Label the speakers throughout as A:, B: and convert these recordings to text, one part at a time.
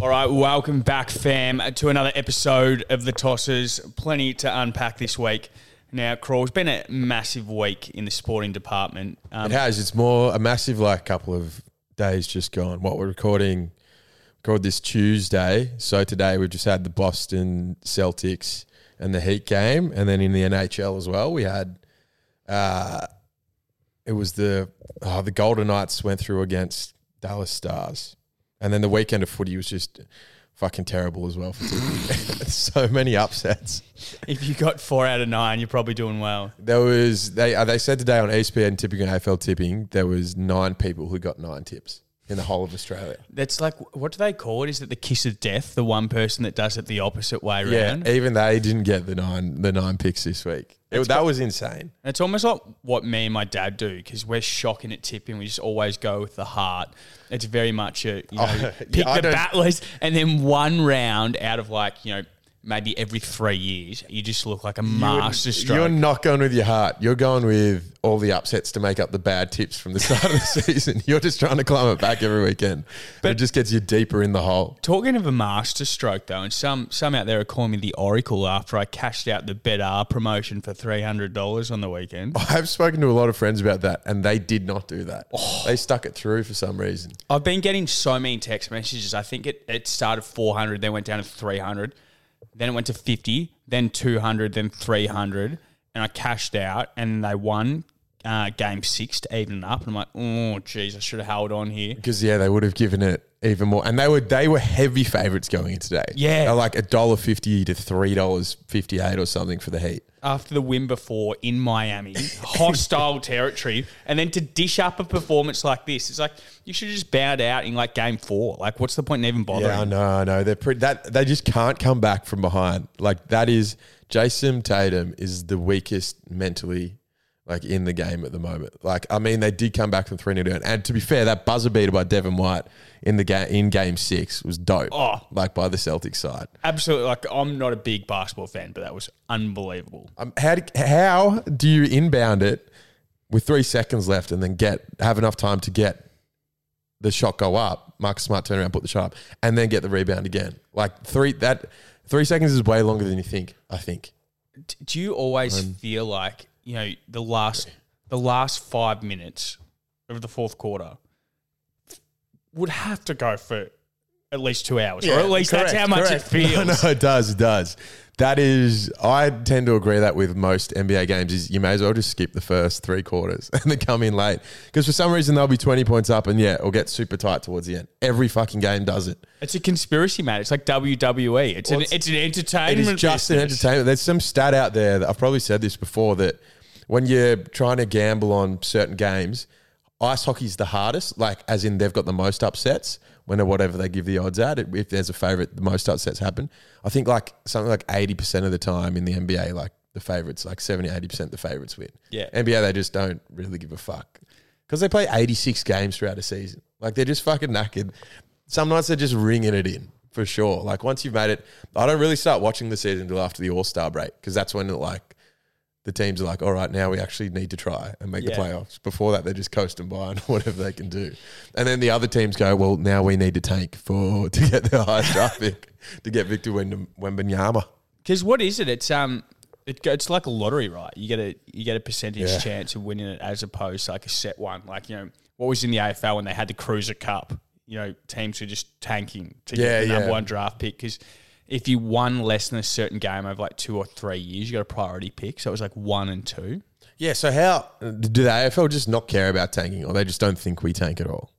A: All right, welcome back, fam, to another episode of the Tossers. Plenty to unpack this week. Now, Crawl, it's been a massive week in the sporting department. Um,
B: It has. It's more a massive like couple of days just gone. What we're recording, recorded this Tuesday. So today we've just had the Boston Celtics and the Heat game, and then in the NHL as well, we had. Uh, it was the oh, the Golden Knights went through against Dallas Stars, and then the weekend of footy was just fucking terrible as well so many upsets.
A: if you got four out of nine, you're probably doing well.
B: There was they uh, they said today on ESPN tipping and AFL tipping there was nine people who got nine tips in the whole of Australia.
A: That's like, what do they call it? Is it the kiss of death? The one person that does it the opposite way around?
B: Yeah, even they didn't get the nine the nine picks this week. It, that was insane.
A: It's almost like what me and my dad do because we're shocking at tipping. We just always go with the heart. It's very much a you oh, know
B: Oh,
A: pick
B: yeah,
A: the battlers, and then one round out of like you know maybe every three years, you just look like a master stroke.
B: You're not going with your heart. You're going with all the upsets to make up the bad tips from the start of the season. You're just trying to climb it back every weekend. But it just gets you deeper in the hole.
A: Talking of a master stroke though, and some some out there are calling me the Oracle after I cashed out the better promotion for three hundred dollars on the weekend.
B: I've spoken to a lot of friends about that, and they did not do that. Oh. They stuck it through for some reason.
A: I've been getting so many text messages. I think it, it started 400, then went down to 300, then it went to 50, then 200, then 300. And I cashed out and they won uh, game six to even it up. And I'm like, oh, geez, I should have held on here.
B: Because yeah, they would have given it even more, and they were they were heavy favourites going in today.
A: Yeah.
B: They're like a dollar fifty to three dollars fifty eight or something for the Heat.
A: After the win before in Miami, hostile territory, and then to dish up a performance like this, it's like you should have just bowed out in like game four. Like, what's the point in even bothering?
B: Yeah, I know, I know. They're pretty, that they just can't come back from behind. Like that is Jayson Tatum is the weakest mentally. Like in the game at the moment, like I mean, they did come back from three 0 down, and to be fair, that buzzer beater by Devin White in the game in Game Six was dope.
A: Oh.
B: like by the Celtics side.
A: Absolutely. Like, I'm not a big basketball fan, but that was unbelievable.
B: Um, how do, how do you inbound it with three seconds left and then get have enough time to get the shot go up? Marcus Smart turn around, put the shot up, and then get the rebound again. Like three that three seconds is way longer than you think. I think.
A: Do you always feel like you know the last the last five minutes of the fourth quarter would have to go for at least two hours, or at least that's how much it feels.
B: No, no, it does. It does. That is, I tend to agree that with most NBA games is you may as well just skip the first three quarters and then come in late because for some reason they'll be twenty points up and yeah, it'll get super tight towards the end. Every fucking game does it.
A: It's a conspiracy, man. It's like WWE. It's
B: Well,
A: an
B: it's-
A: it's an entertainment.
B: is just an entertainment. There's some stat out there that I've probably said this before that when you're trying to gamble on certain games, ice hockey's the hardest. Like as in they've got the most upsets when or whatever they give the odds at. If there's a favorite, the most upsets happen. I think like something like 80% of the time in the NBA, like the favorites, like 70, 80% the favorites win.
A: Yeah.
B: NBA, they just don't really give a fuck because they play 86 games throughout a season. Like they're just fucking knackered. Some nights they're just ringing it in for sure. Like once you've made it, I don't really start watching the season until after the All Star break because that's when it like the teams are like, all right, now we actually need to try and make
A: Yeah.
B: the playoffs. Before that, they're just coasting by and whatever they can do. And then the other teams go, well, now we need to tank for to get the highest draft pick to get Victor Wemb- Wembanyama.
A: Because what is it? It's um, it, it's like a lottery, right? You get a you get a percentage
B: Yeah.
A: chance of winning it as opposed to like a set one. Like you know what was in the AFL when they had the Kreuzer Cup. You know teams were just tanking to
B: Yeah,
A: get the number one draft pick because if you won less than a certain game over like two or three years, you got a priority pick. So it was like one and two.
B: Yeah. So how do the AFL just not care about tanking, or they just don't think we tank at all?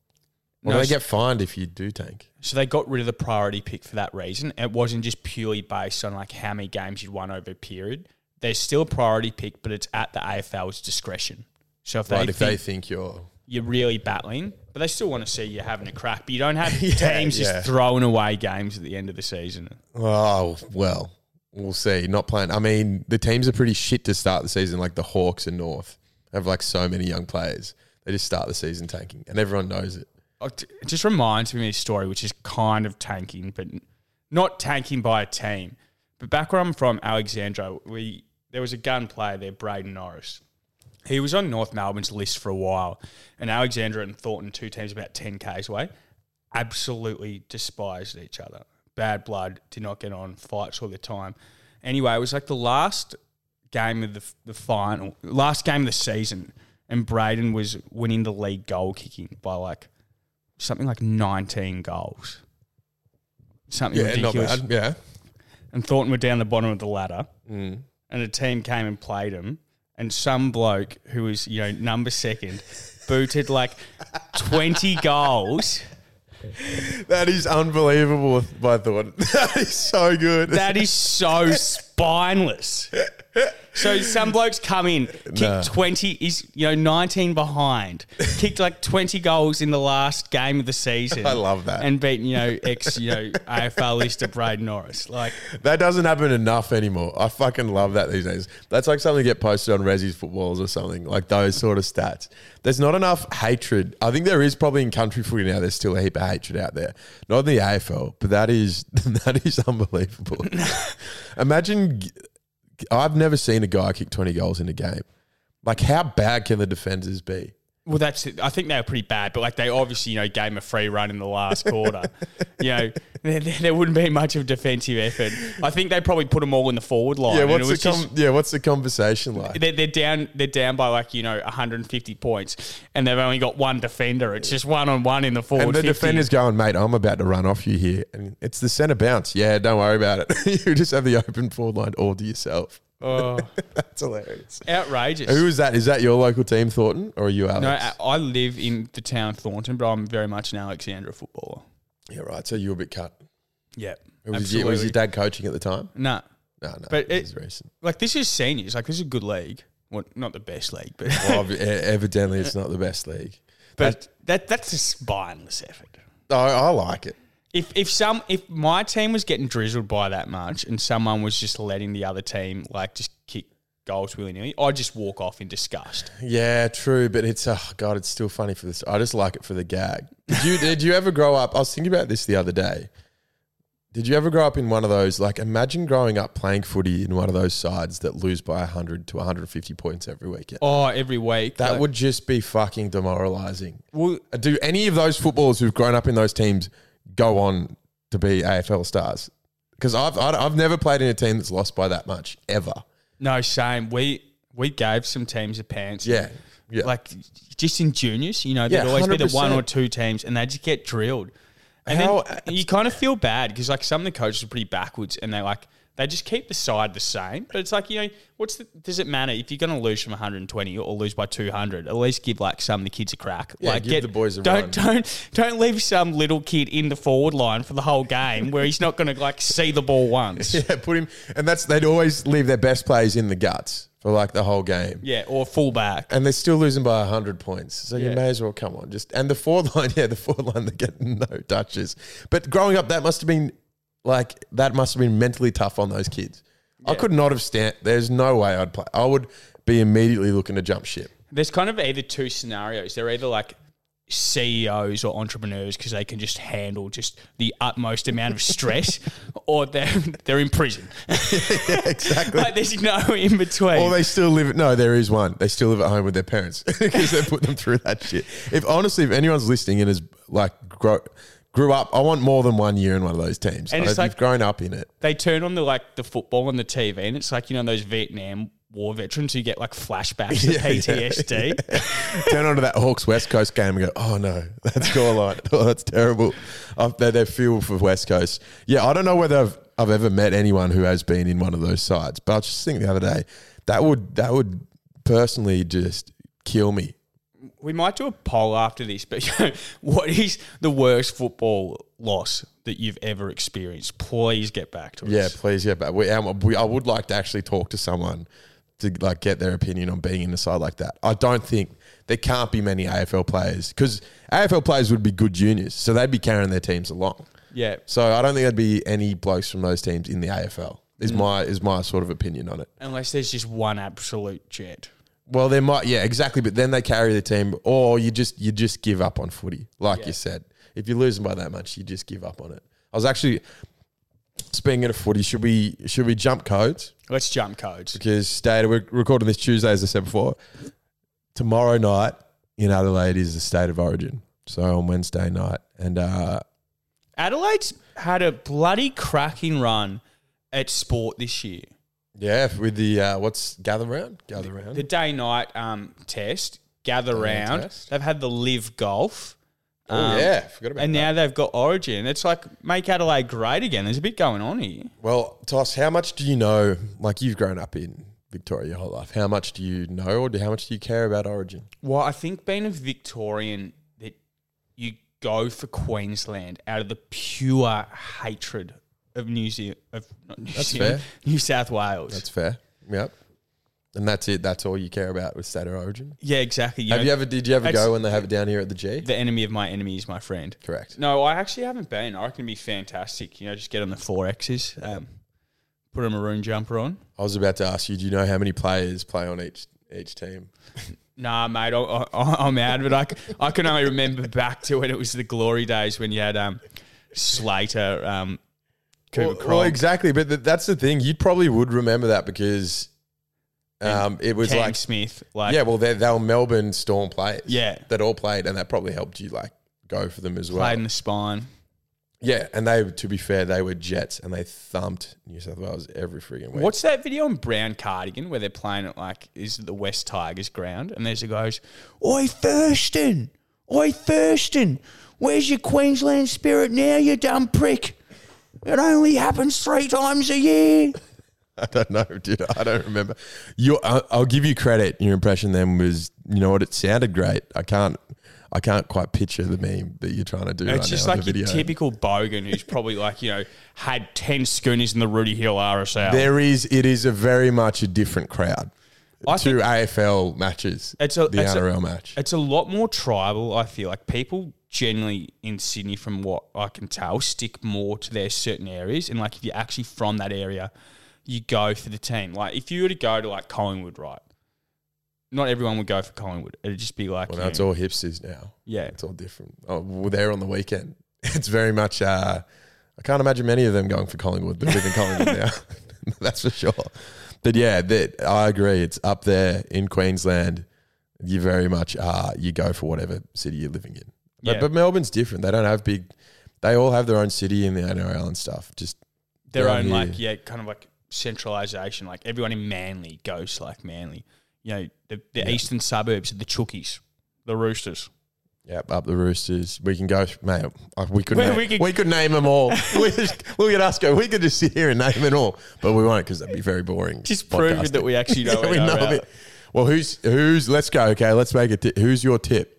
B: Or
A: No,
B: they get fined if you do tank?
A: So they got rid of the priority pick for that reason. It wasn't just purely based on like how many games you'd won over a period. There's still a priority pick, but it's at the AFL's discretion. So if they,
B: Right, if
A: think
B: they think you're
A: you're really battling, but they still want to see you having a crack. But you don't have
B: Yeah,
A: teams
B: yeah.
A: just throwing away games at the end of the season.
B: Oh well, we'll see. Not playing. I mean, the teams are pretty shit to start the season. Like the Hawks and North have like so many young players. They just start the season tanking, and everyone knows it.
A: Oh, it just reminds me of a story which is kind of tanking, but not tanking by a team. But back where I'm from, Alexandra, we there was a gun player there, Braden Norris. He was on North Melbourne's list for a while, and Alexandra and Thornton, two teams about 10 k's away. absolutely despised each other. Bad blood, did not get on, fights all the time. Anyway, it was like the last game of the, the final, last game of the season, and Braden was winning the league goal kicking by like something like 19 goals. Something
B: Yeah, not
A: ridiculous.
B: bad. Yeah.
A: And Thornton were down the bottom of the ladder,
B: Mm.
A: and a team came and played him, and some bloke who was, you know, number second booted like 20 goals.
B: That is unbelievable by Thornton. That is so good.
A: That is so spineless. So some blokes come in, kick
B: Nah.
A: 20, is you know 19 behind, kicked like 20 goals in the last game of the season.
B: I love that.
A: And beat, you know, ex, you know, AFL lister Braden Norris. Like,
B: That doesn't happen enough anymore. I fucking love that these days. That's like something to get posted on Resi's footballs or something, like those sort of stats. There's not enough hatred. I think there is probably in country footy now, there's still a heap of hatred out there. Not in the AFL, but that is that is unbelievable. Imagine I've never seen a guy kick 20 goals in a game. Like how bad can the defenders be?
A: Well, that's it. I think they were pretty bad, but like they obviously, you know, gave him a free run in the last quarter. you know, there, there wouldn't be much of defensive effort. I think they probably put them all in the forward line.
B: Yeah,
A: and
B: what's the
A: was just-
B: yeah, what's the conversation like?
A: they're, they're down. They're down by like you know 150 points, and they've only got one defender. It's just one on one in the forward.
B: And the
A: 50.
B: defender's going, mate, I'm about to run off you here. And it's the centre bounce. Yeah, don't worry about it. you just have the open forward line all to yourself.
A: Oh,
B: That's hilarious.
A: outrageous.
B: Who is that? Is that your local team, Thornton, or are you Alex?
A: no, I I live in the town of Thornton, but I'm very much an Alexandra footballer.
B: yeah, right. So you were a bit cut.
A: Yeah,
B: Was, your, was your dad coaching at the time?
A: Nah,
B: No, no.
A: But
B: this
A: it-
B: is recent.
A: like this is seniors. Like this is a good league. Well, not the best league, but
B: Well, ob- evidently, it's not the best league.
A: but that that's a spineless effort.
B: I, I like it.
A: If if some if my team was getting drizzled by that much and someone was just letting the other team like just kick goals willy nilly, I'd just walk off in disgust.
B: Yeah, true, but it's oh god, it's still funny for this. I just like it for the gag. Did you did you ever grow up? I was thinking about this the other day. Did you ever grow up in one of those? Like, imagine growing up playing footy in one of those sides that lose by hundred to one hundred and fifty points every weekend.
A: Oh, every week.
B: That
A: Like,
B: would just be fucking demoralizing.
A: well,
B: Do any of those footballers who've grown up in those teams go on to be AFL stars? Because I've I've never played in a team that's lost by that much ever.
A: no, same. We we gave some teams a pants.
B: Yeah, yeah.
A: Like just in juniors, you know,
B: Yeah,
A: there'd always be the one or two teams, and they just get drilled. And
B: How-
A: then you kind of feel bad because like some of the coaches are pretty backwards, and they like they just keep the side the same. But it's like you know, what's the, does it matter if you're going to lose from 120 or lose by 200? At least give like some of the kids a crack.
B: Yeah,
A: like
B: give the boys a
A: don't
B: run.
A: don't don't leave some little kid in the forward line for the whole game where he's not going to like see the ball once.
B: Yeah, put him, and that's they'd always leave their best players in the guts for like the whole game,
A: Yeah, or fullback.
B: and they're still losing by hundred points. So you may as well come on, just and the forward line, yeah, the forward line they get no touches. But growing up, that must have been like that must have been mentally tough on those kids. I could not have stand. There's no way I'd play. I would be immediately looking to jump ship.
A: There's kind of either two scenarios. They're either like CEOs or entrepreneurs because they can just handle just the utmost amount of stress, or they're they're in prison.
B: exactly.
A: like there's no in between.
B: Or they still live. No, there is one. They still live at home with their parents because they put them through that shit. If honestly, if anyone's listening and is like grow, grew up, I want more than one year in one of those teams.
A: And
B: And
A: it's like-
B: you've grown up in it,
A: they turn on the like the football on the TV, and it's like you know those Vietnam War veterans who get like flashbacks
B: Yeah, yeah,
A: PTSD.
B: turn onto that Hawks West Coast game and go, oh no, that's scoreline. oh, that's terrible. I've, they, they feel for West Coast. Yeah, I don't know whether I've, I've ever met anyone who has been in one of those sides, but I was just thinking the other day that would that would personally just kill me.
A: We might do a poll after this, but you know, what is the worst football loss that you've ever experienced? Please get back to us.
B: Yeah, please. Yeah, but we, um, we, I would like to actually talk to someone to like get their opinion on being in a side like that. I don't think there can't be many AFL players because AFL players would be good juniors, so they'd be carrying their teams along.
A: yeah.
B: So I don't think there'd be any blokes from those teams in the AFL. Is my is my sort of opinion on it.
A: Unless there's just one absolute jet.
B: Well, there might, yeah, exactly. But then they carry the team, or you just you just give up on footy, like you said. If you're losing by that much, you just give up on it. I was actually speaking of footy. Should we should we jump codes?
A: Let's jump codes.
B: because state we're recording this Tuesday, as I said before. Tomorrow night in Adelaide is the state of origin. So on Wednesday night, And uh,
A: Adelaide's had a bloody cracking run at sport this year.
B: Yeah, with the uh, what's gather round, gather round.
A: The day night um, test, gather
B: Day-night
A: round.
B: test.
A: They've had the live golf.
B: oh
A: um,
B: yeah, forgot about
A: And now they've got Origin. It's like make Adelaide great again. There's a bit going on here.
B: Well, Toss, how much do you know? Like you've grown up in Victoria your whole life. How much do you know, or do, how much do you care about Origin?
A: Well, I think being a Victorian, that you go for Queensland out of the pure hatred of New Zealand, of not New
B: That's
A: Zealand,
B: fair.
A: New South Wales.
B: That's fair. Yep. And that's it. That's all you care about with State of Origin.
A: yeah, exactly. You
B: have
A: know,
B: you ever? Did you ever go when they have it down here at the G?
A: the enemy of my enemy is my friend.
B: Correct.
A: No, I actually haven't been. I reckon it'd be fantastic. You know, just get on the four X's, um, put a maroon jumper on.
B: I was about to ask you. Do you know how many players play on each each team?
A: Nah, mate, I, I, I'm out. But I can only remember back to when it was the glory days when you had um, Slater, um, Cooper
B: Well, well, exactly. But th- that's the thing. You probably would remember that because um, it was
A: Cam
B: like
A: Smith. Like,
B: yeah. Well, they they were Melbourne Storm players.
A: Yeah.
B: that all played, and that probably helped you like go for them as well.
A: played in the spine.
B: Yeah, and they to be fair, they were Jets, and they thumped New South Wales every friggin' week.
A: What's that video on Brown Cardigan where they're playing at like is it the West Tigers ground and there's a goes, Oi Thurston, Oi Thurston, where's your Queensland spirit now, you dumb prick? It only happens three times a year.
B: I don't know, dude. I don't remember. You, I- I'll give you credit. Your impression then was, you know what? It sounded great. I can't, I can't quite picture the meme that you're trying to do.
A: It's
B: right
A: just
B: now
A: like
B: the
A: your typical bogan who's probably like, you know, had 10 schooners in the Rooty Hill RSL.
B: There is, it is a very much a different crowd
A: I
B: to
A: think
B: AFL matches.
A: It's a-
B: the
A: it's a-
B: NRL match.
A: it's a lot more tribal, I feel like. People generally in Sydney, from what I can tell, stick more to their certain areas. And like if you're actually from that area, you go for the team. Like if you were to go to like Collingwood, right? Not everyone would go for Collingwood. It'd just be like,
B: well,
A: you
B: that's
A: know,
B: all hipsters now.
A: yeah.
B: It's all different. Oh, we're there on the weekend. It's very much. Uh, I can't imagine many of them going for Collingwood, but live in Collingwood now. That's for sure. But yeah, that I agree. It's up there in Queensland. You very much are. You go for whatever city you're living in. But,
A: Yeah.
B: but Melbourne's different. They don't have big. They all have their own city in the NRL and stuff. Just
A: Their own
B: here.
A: like yeah, kind of like centralization. Like everyone in Manly goes like Manly. You know, the, the
B: Yeah.
A: eastern suburbs are the Chookies, the Roosters.
B: yeah, up the Roosters. We can go, mate. We could. Name,
A: we
B: we,
A: could-
B: could, name them all. we just, look at us go. We could just sit here and name it all, but we won't because that'd be very boring.
A: Just proving that we actually know
B: Yeah, we
A: we
B: know bit. Well, who's who's? Let's go. Okay, let's make it. Who's your tip?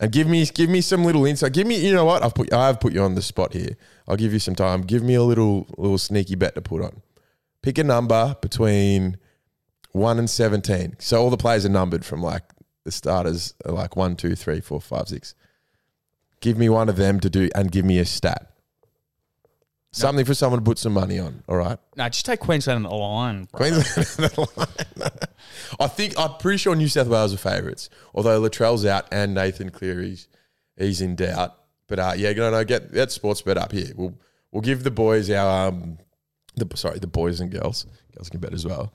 B: And give me give me some little insight. Give me. You know what? I've put I've put you on the spot here. I'll give you some time. Give me a little little sneaky bet to put on. Pick a number between one and seventeen. So all the players are numbered from like the starters are like one, two, three, four, five, six. Give me one of them to do, and give me a stat. Something for someone to put some money on. All right.
A: No, just take Queensland on the line. Bro.
B: Queensland. I think I'm pretty sure New South Wales are favourites. Although Latrell's out and Nathan Cleary's he's in doubt. But uh, yeah, no, no, get that sports bet up here. We'll we'll give the boys our um, the sorry the boys and girls girls can bet as well.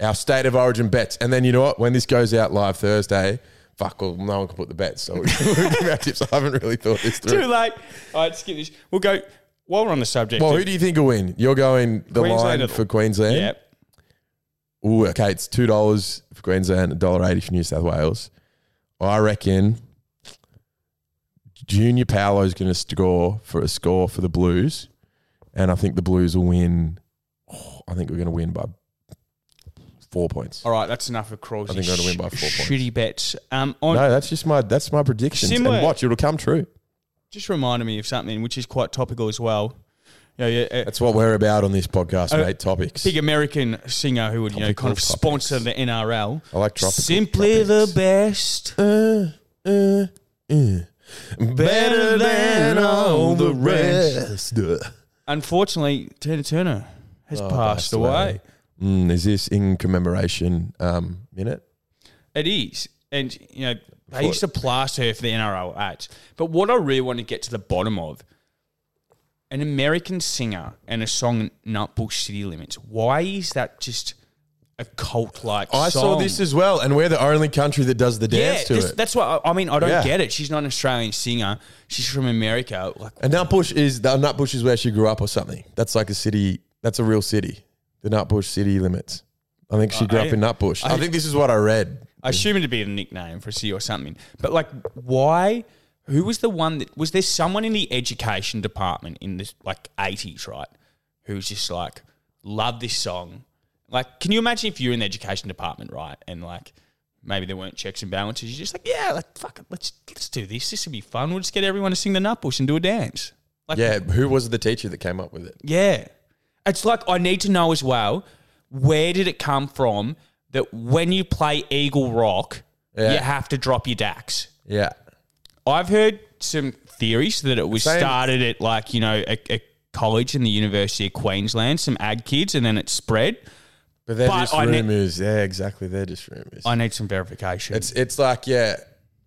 B: Our state of origin bets, and then you know what? When this goes out live Thursday, fuck, well, no one can put the bets, so we we'll give our tips. I haven't really thought this through.
A: Too late. All right, skip this. We'll go while we're on the subject.
B: Well, who do you think will win? You're going the
A: Queensland
B: line
A: at-
B: for Queensland.
A: yeah,
B: Ooh, okay, it's two dollars for Queensland, a dollar eighty for New South Wales. I reckon Junior Paulo is going to score for a score for the Blues, and I think the Blues will win. oh, I think we're going to win by four points.
A: all right, that's enough of Crawlsy.
B: I think we're gonna win by four points.
A: Shitty bets. Um, on,
B: No, that's just my that's my predictions.
A: Similar-
B: And watch, it'll come true.
A: Just reminded me of something which is quite topical as well. Yeah, yeah. a
B: That's what we're about on this podcast,
A: Uh,
B: mate. Topics.
A: big American singer who would you know kind of
B: Topical
A: sponsor the NRL.
B: I like tropical.
A: Simply the best.
B: Uh, uh, uh. Better than all the rest.
A: Unfortunately, Tina Turner has
B: Oh,
A: passed away.
B: Mm, is this in commemoration um, minute?
A: It is. And, you know, they used to plaster her for the NRL ads. But what I really want to get to the bottom of an American singer and a song Nutbush City Limits, why is that just a cult like.
B: I saw this as well, and we're the only country that does the dance to
A: this-
B: it.
A: that's what I, I mean. I don't
B: Yeah.
A: get it. She's not an Australian singer. She's from America. Like,
B: And Nutbush is the Nutbush is where she grew up or something. That's like a city. That's a real city. The Nutbush city limits. I think she uh, grew
A: I-
B: up in Nutbush. I- think this is what I read.
A: I assume it to be a nickname for a city or something. But like, why? Who was the one that was there? Someone in the education department in this like eighties, right? Who was just like, love this song. Like, can you imagine if you're in the education department, right? And like, maybe there weren't checks and balances. You're just like, yeah, like fuck it, let's let's do this. This would be fun. We'll just get everyone to sing the Nutbush and do a dance. Like,
B: Yeah, who was the teacher that came up with it?
A: yeah. It's like I need to know as well where did it come from that when you play Eagle Rock,
B: Yeah.
A: you have to drop your dacks.
B: Yeah,
A: I've heard some theories that it was
B: Same.
A: started at like, you know, a, a college in the University of Queensland, some ag kids, and then it spread.
B: but they're
A: But
B: just
A: I ne-
B: rumors. yeah, exactly. They're just rumors.
A: I need some verification.
B: It's it's like yeah,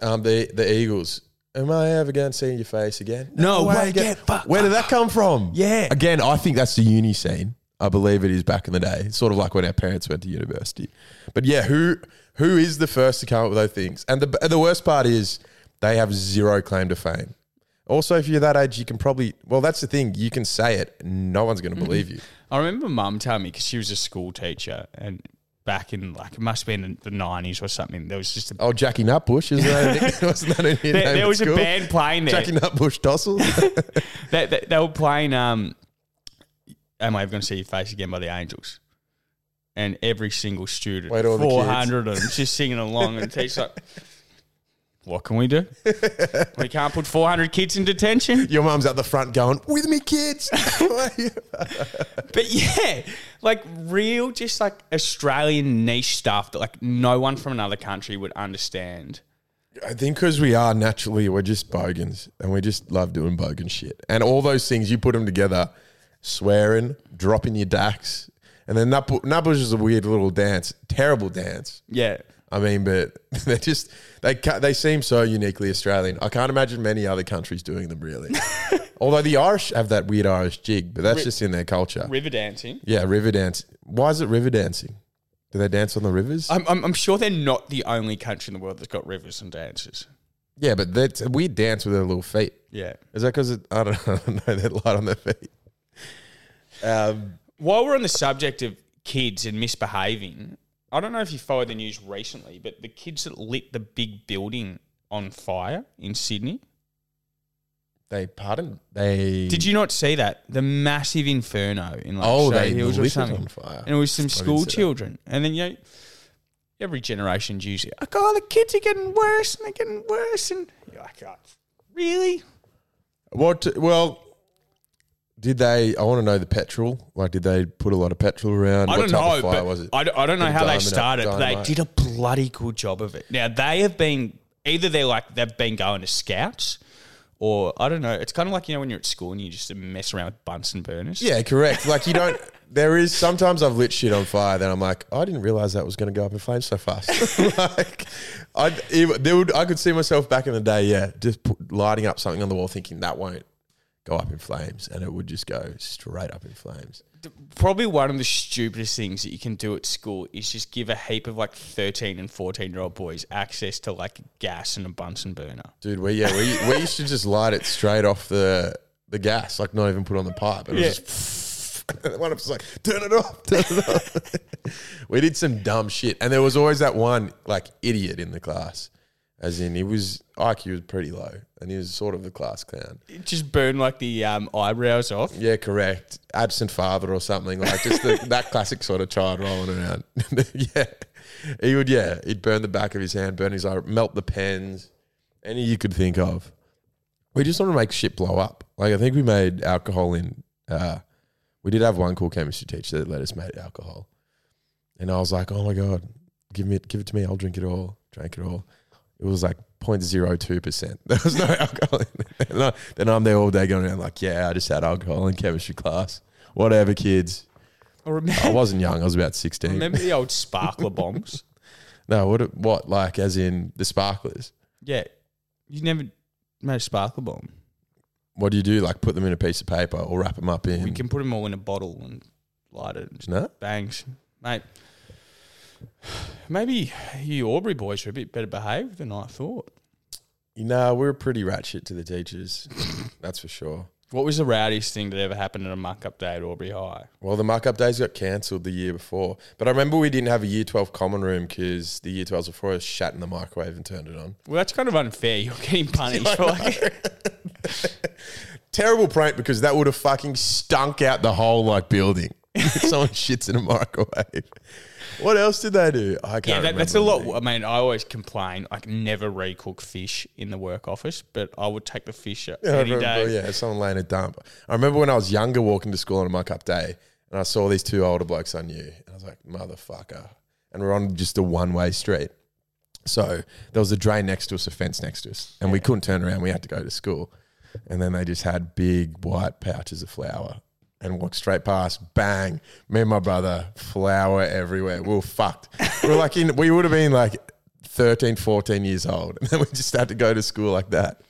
B: um, the the Eagles. Am I ever going to see your face again?
A: No way, get fucked.
B: Where did that come from?
A: Yeah.
B: Again, I think that's the uni scene. I believe it is back in the day. It's sort of like when our parents went to university. But yeah, who who is the first to come up with those things? And the and the worst part is they have zero claim to fame. Also, if you're that age, you can probably well, that's the thing. You can say it, no one's going to believe you.
A: I remember mum telling me because she was a school teacher and back in like, it must have been in the 90s or something. There was just a,
B: Oh, Jackie Nutbush is that? wasn't that in your
A: there,
B: name
A: there was a
B: school?
A: band playing there.
B: Jackie Nutbush Dossel.
A: they, they, they were playing um am i ever going to see your face again by the angels and every single student
B: Wait, all the kids.
A: 400 of them just singing along and the teacher's like what can we do we can't put 400 kids in detention
B: Your mum's at the front going, with me, kids.
A: but yeah like real just like australian niche stuff that like no one from another country would understand
B: I think because we are naturally, we're just bogans and we just love doing bogan shit. And all those things, you put them together, swearing, dropping your dacks. And then Nutbush is a weird little dance, terrible dance.
A: yeah
B: I mean, but they're just, they, they seem so uniquely Australian. I can't imagine many other countries doing them really. Although the Irish have that weird Irish jig, but that's
A: Ri-
B: just in their culture.
A: river dancing
B: Yeah, river dance. Why is it river dancing? Do they dance on the rivers?
A: I'm, I'm, I'm sure they're not the only country in the world that's got rivers and dances
B: yeah, but that's a weird dance with their little feet.
A: yeah
B: Is that because I don't know, I don't know they're light on their feet? Um,
A: While we're on the subject of kids and misbehaving, I don't know if you followed the news recently, but the kids that lit the big building on fire in Sydney.
B: they pardon they
A: Did you not see that? The massive inferno in like
B: Oh,
A: Surrey
B: they
A: Hills or
B: lit it
A: something.
B: on fire.
A: And it was some school
B: see that.
A: children. And then you know, every generation's usually like, oh, the kids are getting worse and they're getting worse. And you're like, oh, really?
B: What? Well, did they? I want to know the petrol. Like, did they put a lot of petrol around?
A: I
B: what
A: don't
B: type
A: know,
B: of fire
A: but
B: was it?
A: I, don't- I don't know how they
B: dynamite-
A: started. but They
B: dynamite.
A: did a bloody good job of it. Now they have been either they're like they've been going to scouts, or I don't know. It's kind of like you know when you're at school and you just mess around with Bunsen burners.
B: yeah, correct. Like you don't. There is sometimes I've lit shit on fire. Then I'm like, I didn't realize that was going to go up in flames so fast. like, I there would I could see myself back in the day. Yeah, just put, lighting up something on the wall, thinking that won't go up in flames, and it would just go straight up in flames.
A: Probably one of the stupidest things that you can do at school is just give a heap of like 13 and 14 year old boys access to like gas and a Bunsen burner.
B: Dude, we yeah, we, we used to just light it straight off the the gas, like not even put on the pipe. It was
A: Yeah.
B: just and one of us was like, turn it off, turn it off. we did some dumb shit. And there was always that one like idiot in the class. As in he was IQ was pretty low and he was sort of the class clown.
A: It just burn like the um, eyebrows off.
B: Yeah, correct. Absent father or something. Like just the, that classic sort of child rolling around. yeah. He would, yeah, he'd burn the back of his hand, burn his eye, melt the pens, any you could think of. We just want to make shit blow up. Like I think we made alcohol in. Uh, we did have one cool chemistry teacher that let us make alcohol, and I was like, "Oh my god, give me, give it to me. I'll drink it all." Drank it all. It was like 0.02 percent. There was no alcohol. in I- then I'm there all day going around like, "Yeah, I just had alcohol in chemistry class. Whatever, kids."
A: I remember,
B: I wasn't young. I was about 16.
A: remember the old sparkler bombs?
B: No, what? What? Like, as in the sparklers?
A: Yeah. You never made a sparkler bomb.
B: What do you do? Like, put them in a piece of paper or wrap them up in?
A: We can put them all in a bottle and light it. And just
B: No?
A: bangs, mate. Maybe you Albury boys are a bit better behaved than I thought.
B: You know, we were pretty ratchet to the teachers. That's for sure.
A: What was the rowdiest thing that ever happened at a muck up day at Albury High?
B: Well, the muck up days got cancelled the year before. But I remember we didn't have a year 12 common room because the year 12s before us shat in the microwave and turned it on.
A: Well, that's kind of unfair. You're getting punished for like.
B: Terrible prank because that would have fucking stunk out the whole like building. Someone shits in a microwave. What else did they do? I can't
A: Yeah, that, that's a lot. I mean, I always complain. I can never recook fish in the work office, but I would take the fish
B: Yeah,
A: any
B: remember,
A: day.
B: yeah, someone laying a dump. I remember when I was younger walking to school on a muck up day and I saw these two older blokes I knew. And I was like, motherfucker. And we're on just a one way street. So there was a drain next to us, a fence next to us, and we couldn't turn around. We had to go to school. And then they just had big white pouches of flour and walked straight past. Bang. Me and my brother, flour everywhere. We were fucked. We were like in, we would have been like 13, 14 years old. And then we just had to go to school like that.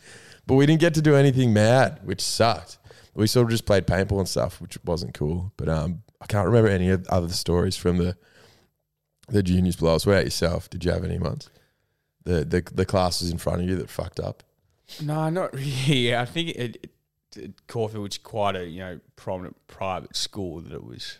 B: But we didn't get to do anything mad, which sucked. We sort of just played paintball and stuff, which wasn't cool. But um, I can't remember any other stories from the the juniors below us. What about yourself? Did you have any ones? The the the classes in front of you that fucked up.
A: No, not really. I think it, it, it Caulfield's quite a you know prominent private school that it was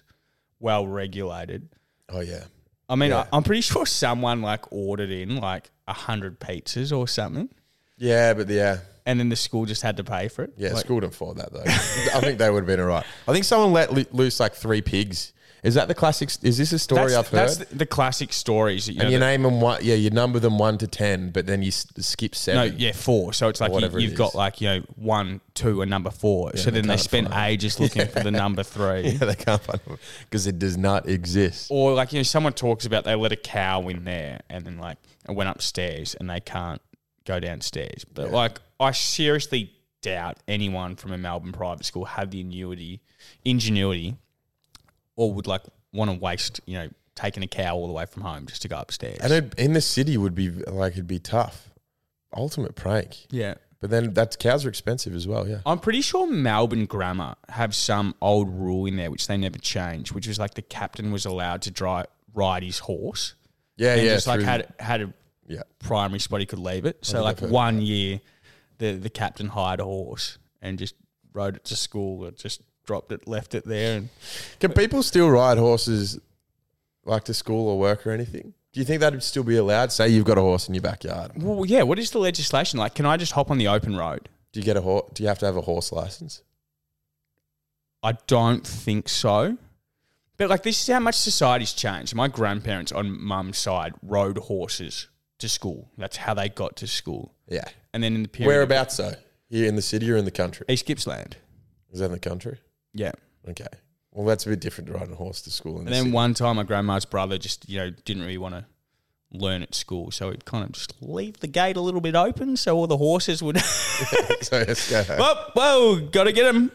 A: well regulated.
B: Oh yeah,
A: I mean,
B: Yeah.
A: I, I'm pretty sure someone like ordered in like a hundred pizzas or something,
B: yeah, but yeah,
A: and then the school just had to pay for it.
B: yeah.
A: Like,
B: school didn't afford that though. I think they would have been alright. I think someone let lo- loose like three pigs. Is that the classic? Is this a story
A: that's,
B: I've heard?
A: that's the, the classic stories. You
B: and
A: know,
B: you name them one. Yeah, you number them one to ten, but then you s- skip
A: no,
B: seven.
A: yeah, four. So it's like you, you've got like you know one, two, and number four. so
B: they
A: then they spend ages looking for the number three.
B: Yeah, they can't find them because it does not exist.
A: Or like you know, someone talks about they let a cow in there, and then like it went upstairs, and they can't go downstairs. But
B: Yeah.
A: like, I seriously doubt anyone from a Melbourne private school had the ingenuity, ingenuity, or would like want to waste you know taking a cow all the way from home just to go upstairs.
B: And it, in the city would be like it'd be tough. Ultimate prank.
A: yeah.
B: But then that's cows are expensive as well. Yeah.
A: I'm pretty sure Melbourne Grammar have some old rule in there which they never changed, which was like the captain was allowed to drive ride his horse.
B: Yeah, yeah.
A: just like
B: through-
A: had had a
B: yeah.
A: primary spot he could leave it. So like one year, the the captain hired a horse and just rode it to school. Or just dropped it, left it there, and
B: Can people still ride horses like to school or work or anything? Do you think that'd still be allowed? Say you've got a horse in your backyard.
A: well, yeah. What is the legislation like? Can I just hop on the open road?
B: Do you get a horse? Do you have to have a horse license?
A: I don't think so. But like this is how much society's changed. My grandparents on mum's side rode horses to school. That's how they got to school.
B: Yeah.
A: And then in the period
B: Whereabouts though? Here in the city or in the country?
A: East Gippsland.
B: Is that in the country?
A: Yeah.
B: Okay. Well, that's a bit different to riding a horse to school. In
A: And
B: the
A: then
B: city.
A: one time my grandma's brother just, you know, didn't really want to learn at school. So he'd kind of just leave the gate a little bit open so all the horses would
B: so let's go.
A: Whoa, whoa, gotta get him.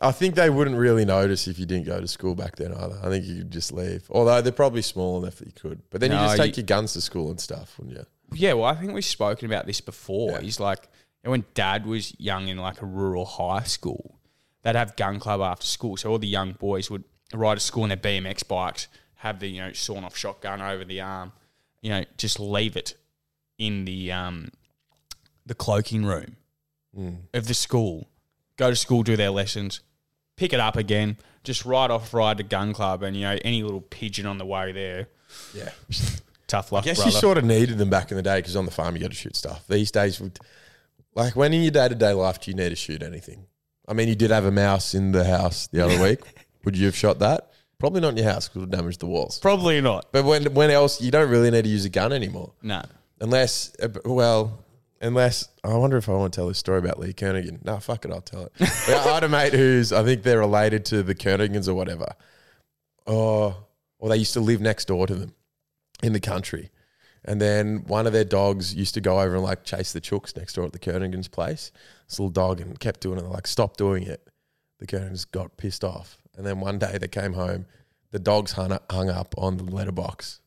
B: I think they wouldn't really notice if you didn't go to school back then either. I think you could just leave. Although they're probably small enough that you could. But then you
A: No,
B: just take
A: you-
B: your guns to school and stuff, wouldn't you?
A: Yeah, well, I think we've spoken about this before.
B: Yeah.
A: He's like, know, when dad was young in like a rural high school, they'd have gun club after school. So all the young boys would ride to school on their BMX bikes, have the, you know, sawn off shotgun over the arm, you know, just leave it in the um the cloaking room of the school, go to school, do their lessons, pick it up again, just ride off, ride to gun club, and you know, any little pigeon on the way there,
B: Yeah.
A: tough luck,
B: I guess
A: brother.
B: you sort of needed them back in the day because on the farm you got to shoot stuff. These days, would- like when in your day to day life do you need to shoot anything? I mean, you did have a mouse in the house the other week. Would you have shot that? Probably not in your house because it would damage the walls.
A: Probably not.
B: But when when else you don't really need to use a gun anymore,
A: No.
B: unless uh, well, unless I wonder if I want to tell this story about Lee Kernaghan. No, fuck it, I'll tell it. I had a mate who's I think they're related to the Kernaghans or whatever. Oh, or they used to live next door to them in the country. And then one of their dogs used to go over and like chase the chooks next door at the Kernaghans' place. This little dog and kept doing it. Like, stop doing it. The Kernaghans got pissed off. And then one day they came home. The dog's hung up, hung up on the letterbox.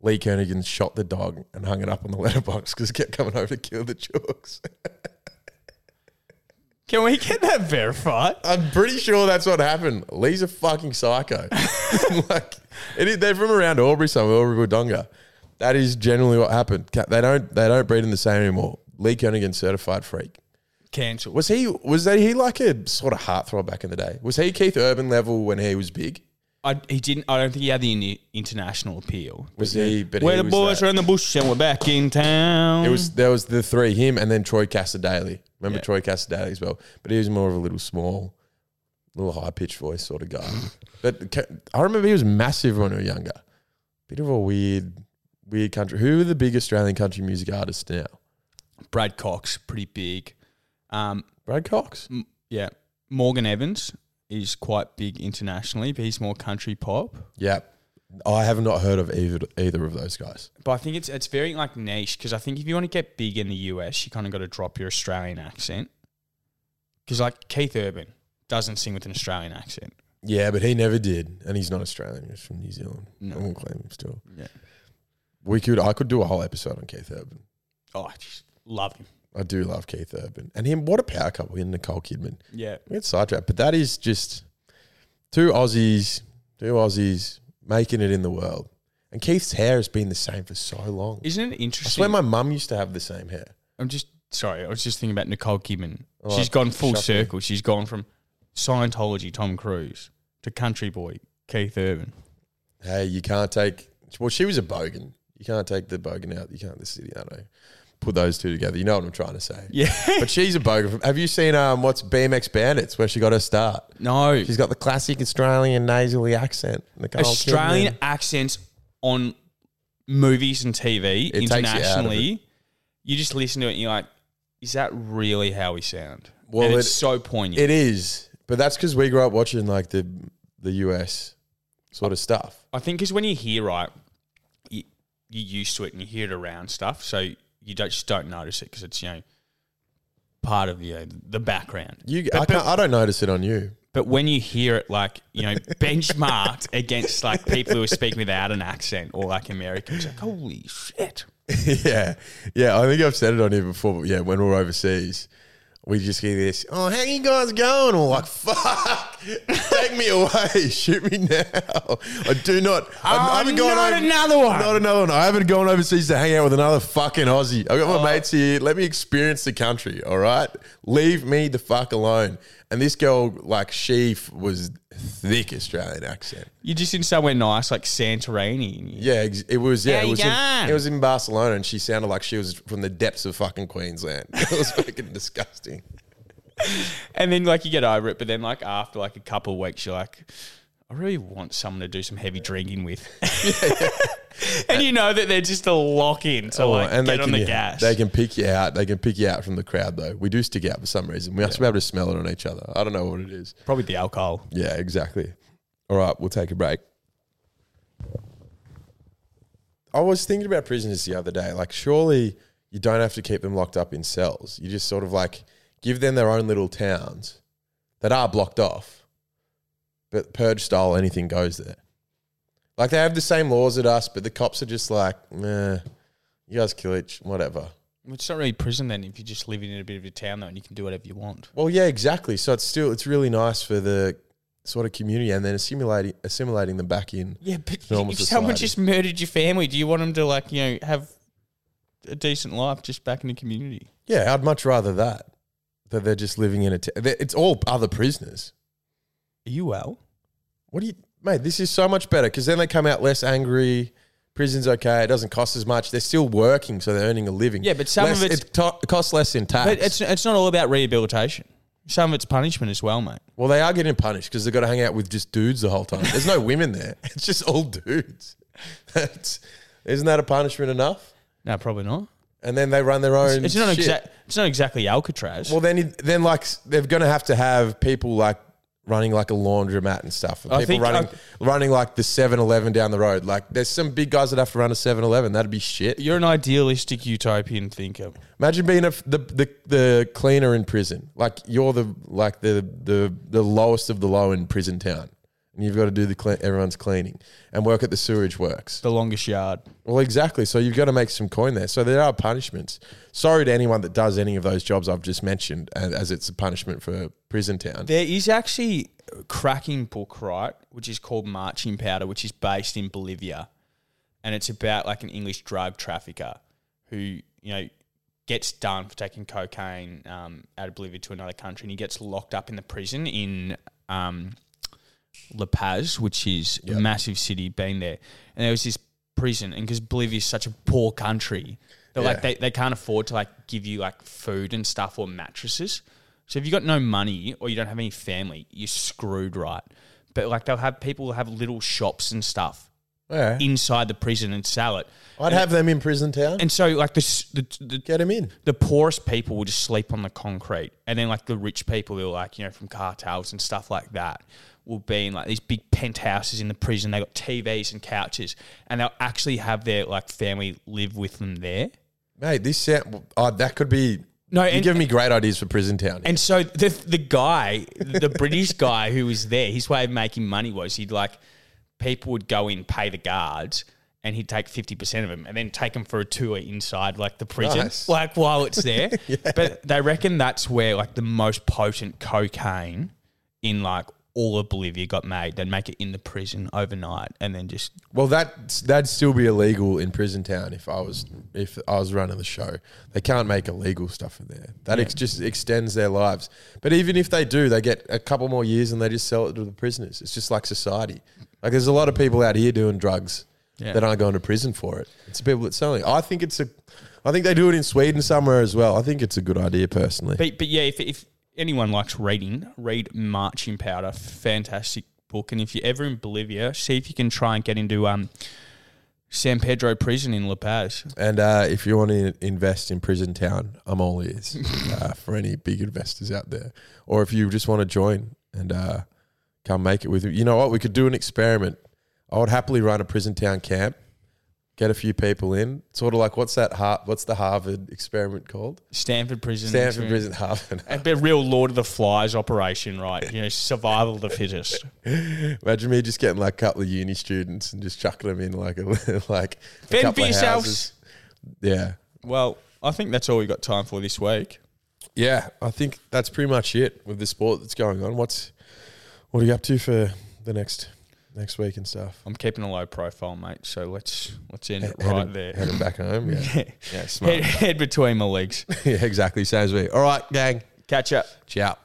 B: Lee Kernaghan shot the dog and hung it up on the letterbox because it kept coming over to kill the chooks.
A: Can we get that verified?
B: I'm pretty sure that's what happened. Lee's a fucking psycho. like is, they're from around Albury somewhere, Albury Wodonga. That is generally what happened. Ca- They don't they don't breed in the same anymore. Lee Kernaghan certified freak.
A: Cancel.
B: Was he was that he like a sort of heartthrob back in the day? Was he Keith Urban level when he was big?
A: I, he didn't. I don't think he had the in- international appeal.
B: Was he? But
A: Where
B: he
A: the
B: was
A: boys
B: that-
A: are in the bush and we're back in town.
B: It was there was the three him and then Troy Cassar-Daley. Remember
A: Yeah.
B: Troy Cassar-Daley as well, but he was more of a little small, little high pitched voice sort of guy. but Ca- I remember he was massive when we were younger. Bit of a weird, weird country. Who are the big Australian country music artists now?
A: Brad Cox, pretty big. Um,
B: Brad Cox.
A: m- yeah, Morgan Evans is quite big internationally, but he's more country pop.
B: Yeah, I have not heard of either either of those guys.
A: But I think it's it's very like niche because I think if you want to get big in the US, you kind of got to drop your Australian accent. Because like Keith Urban doesn't sing with an Australian accent.
B: Yeah, but he never did, and he's not Australian. He's from New Zealand.
A: No.
B: I won't claim him still.
A: Yeah.
B: We could. I could do a whole episode on Keith Urban.
A: Oh, I just love him.
B: I do love Keith Urban and him. What a power couple in Nicole Kidman.
A: Yeah.
B: We get sidetracked, but that is just two Aussies, two Aussies making it in the world. And Keith's hair has been the same for so long.
A: Isn't it
B: I
A: interesting?
B: swear my mum used to have the same hair.
A: I'm just sorry. I was just thinking about Nicole Kidman.
B: Oh,
A: She's gone full circle. She's gone from Scientology Tom Cruise to country boy Keith Urban.
B: Hey, you can't take. Well, she was a bogan. You can't take the bogan out. You can't the city. I don't know. Put those two together. You know what I'm trying to say.
A: Yeah.
B: But she's a bogan. From, have you seen um what's BMX Bandits where she got her start?
A: no.
B: She's got the classic Australian nasally accent. Nicole
A: Australian
B: Kidman.
A: accents on movies and TV
B: It takes you out of
A: internationally. You, just listen to it and you're like, is that really how we sound?
B: Well,
A: it's
B: it-
A: so poignant.
B: It is, but that's because we grew up watching like the the US sort of stuff.
A: I think because when you hear right, you're used to it and you hear it around stuff, so you don't, just don't notice it because it's you know part of you know, the background.
B: You,
A: But-
B: I, can't, I don't notice it on you.
A: But when you hear it like, you know, benchmarked against like people who are speaking without an accent or like Americans, like, holy shit.
B: yeah, yeah. I think I've said it on here before, but yeah, when we're overseas, we just hear this. Oh, how you guys going? We're like, fuck, take me away, shoot me now. I do not. I, I haven't
A: Oh, not another one.
B: Not another one. I haven't gone overseas to hang out with another fucking Aussie. I've got
A: Oh.
B: my mates here. Let me experience the country. All right, leave me the fuck alone. And this girl, like, she f- was thick Australian accent.
A: You're just in somewhere nice like Santorini. And you,
B: Yeah, ex- it was. Yeah,
A: How
B: it
A: you
B: was. In,
A: going?
B: it was in Barcelona, and she sounded like she was from the depths of fucking Queensland. It was fucking disgusting.
A: And then like you get over it, but then like after like a couple of weeks, you're like, I really want someone to do some heavy drinking with. and you know that they're just a lock in to oh, like
B: Oh, and
A: get
B: they
A: on
B: can,
A: the
B: yeah,
A: gas.
B: They can pick you out. They can pick you out from the crowd, though. We do stick out for some reason. We must be able to smell it on each other. I don't know what it is.
A: Probably the alcohol.
B: Yeah, exactly. All right, we'll take a break. I was thinking about prisoners the other day. Like, surely you don't have to keep them locked up in cells. You just sort of like give them their own little towns that are blocked off, but purge style, anything goes there. Like, they have the same laws as us, but the cops are just like, nah, you guys kill each, whatever.
A: It's not really prison then if you're just living in a bit of a town though and you can do whatever you want.
B: Well, yeah, exactly. So it's still, it's really nice for the sort of community and then assimilating, assimilating them back in.
A: Yeah, but
B: Normal
A: if someone just murdered your family, do you want them to like, you know, have a decent life just back in the community?
B: Yeah, I'd much rather that. That they're just living in a. T- it's all other prisoners.
A: Are you well?
B: What do you, mate? This is so much better because then they come out less angry. Prison's okay. It doesn't cost as much. They're still working, so they're earning a living.
A: Yeah, but some
B: Less-
A: of it's-
B: it, to- costs less in tax.
A: But it's it's not all about rehabilitation. Some of it's punishment as well, mate.
B: well, they are getting punished because they've got to hang out with just dudes the whole time. There's no women there. It's just all dudes. That's, isn't that a punishment enough?
A: No, probably not.
B: And then they run their own.
A: It's not
B: shit.
A: exact. It's not exactly Alcatraz.
B: Well, then, then like they're going to have to have people like running like a laundromat and stuff. And
A: I
B: people
A: think
B: running running like the 7-Eleven down the road. Like there's some big guys that have to run a 7-Eleven. That'd be shit.
A: You're an idealistic utopian thinker.
B: Imagine being a, f- the, the the cleaner in prison. Like you're the like the the the lowest of the low in prison town, and you've got to do the cle- everyone's cleaning and work at the sewage works.
A: The longest yard.
B: Well, exactly. So you've got to make some coin there. So there are punishments. Sorry to anyone that does any of those jobs I've just mentioned, as, it's a punishment for prison town.
A: There is actually a cracking book, right, which is called Marching Powder, which is based in Bolivia, and it's about like an English drug trafficker who you know gets done for taking cocaine um, out of Bolivia to another country, and he gets locked up in the prison in um, La Paz, which is a massive city. Been there, and there was this prison, and because Bolivia is such a poor country, they're
B: Yeah.
A: like they, they can't afford to like give you like food and stuff or mattresses. So if you got no money or you don't have any family, you're screwed, right? But like they'll have people have little shops and stuff
B: Yeah.
A: inside the prison and sell it.
B: I'd have them in prison town.
A: And so like this, the, the
B: Get them in.
A: the poorest people will just sleep on the concrete, and then like the rich people who are like you know from cartels and stuff like that will be in like these big penthouses in the prison. They got TVs and couches, and they'll actually have their like family live with them there.
B: Mate, this sound, oh, that could be.
A: No,
B: you
A: and-
B: give me great ideas for prison town.
A: And so the the guy, the British guy who was there, his way of making money was he'd like people would go in, pay the guards, and he'd take fifty percent of them, and then take them for a tour inside like the prison,
B: Nice.
A: like while it's there. But they reckon that's where like the most potent cocaine in like all of Bolivia got made. They'd make it in the prison overnight, and then just
B: well, that that'd still be illegal in prison town if I was if I was running the show. They can't make illegal stuff in there. That ex- just extends their lives. But even if they do, they get a couple more years and they just sell it to the prisoners. It's just like society. Like there's a lot of people out here doing drugs
A: Yeah.
B: that aren't going to prison for it. It's the people that selling. it. I think it's a. I think they do it in Sweden somewhere as well. I think it's a good idea personally.
A: But but yeah, if if anyone likes reading, read Marching Powder. Fantastic book. And if you're ever in Bolivia, see if you can try and get into um San Pedro Prison in La Paz.
B: And uh, if you want to invest in Prison Town, I'm all ears uh, for any big investors out there. Or if you just want to join and uh, come make it with me. You know what? We could do an experiment. I would happily run a Prison Town camp, get a few people in. Sort of like what's that? Har- what's the Harvard experiment called?
A: Stanford Prison.
B: Stanford. Prison Harvard.
A: A bit real Lord of the Flies operation, right? You know, survival of the fittest.
B: Imagine me just getting like a couple of uni students and just chucking them in like a like
A: Fend for yourselves.
B: houses. Yeah.
A: Well, I think that's all we got time for this week.
B: Yeah, I think that's pretty much it with the sport that's going on. What's what are you up to for the next next week and stuff?
A: I'm keeping a low profile, mate. So let's let's end it
B: Heading-
A: right there.
B: Heading back home. Yeah, yeah, smart.
A: Head, head between my legs.
B: yeah, exactly. Same as me. All right, gang.
A: Catch up.
B: Ciao.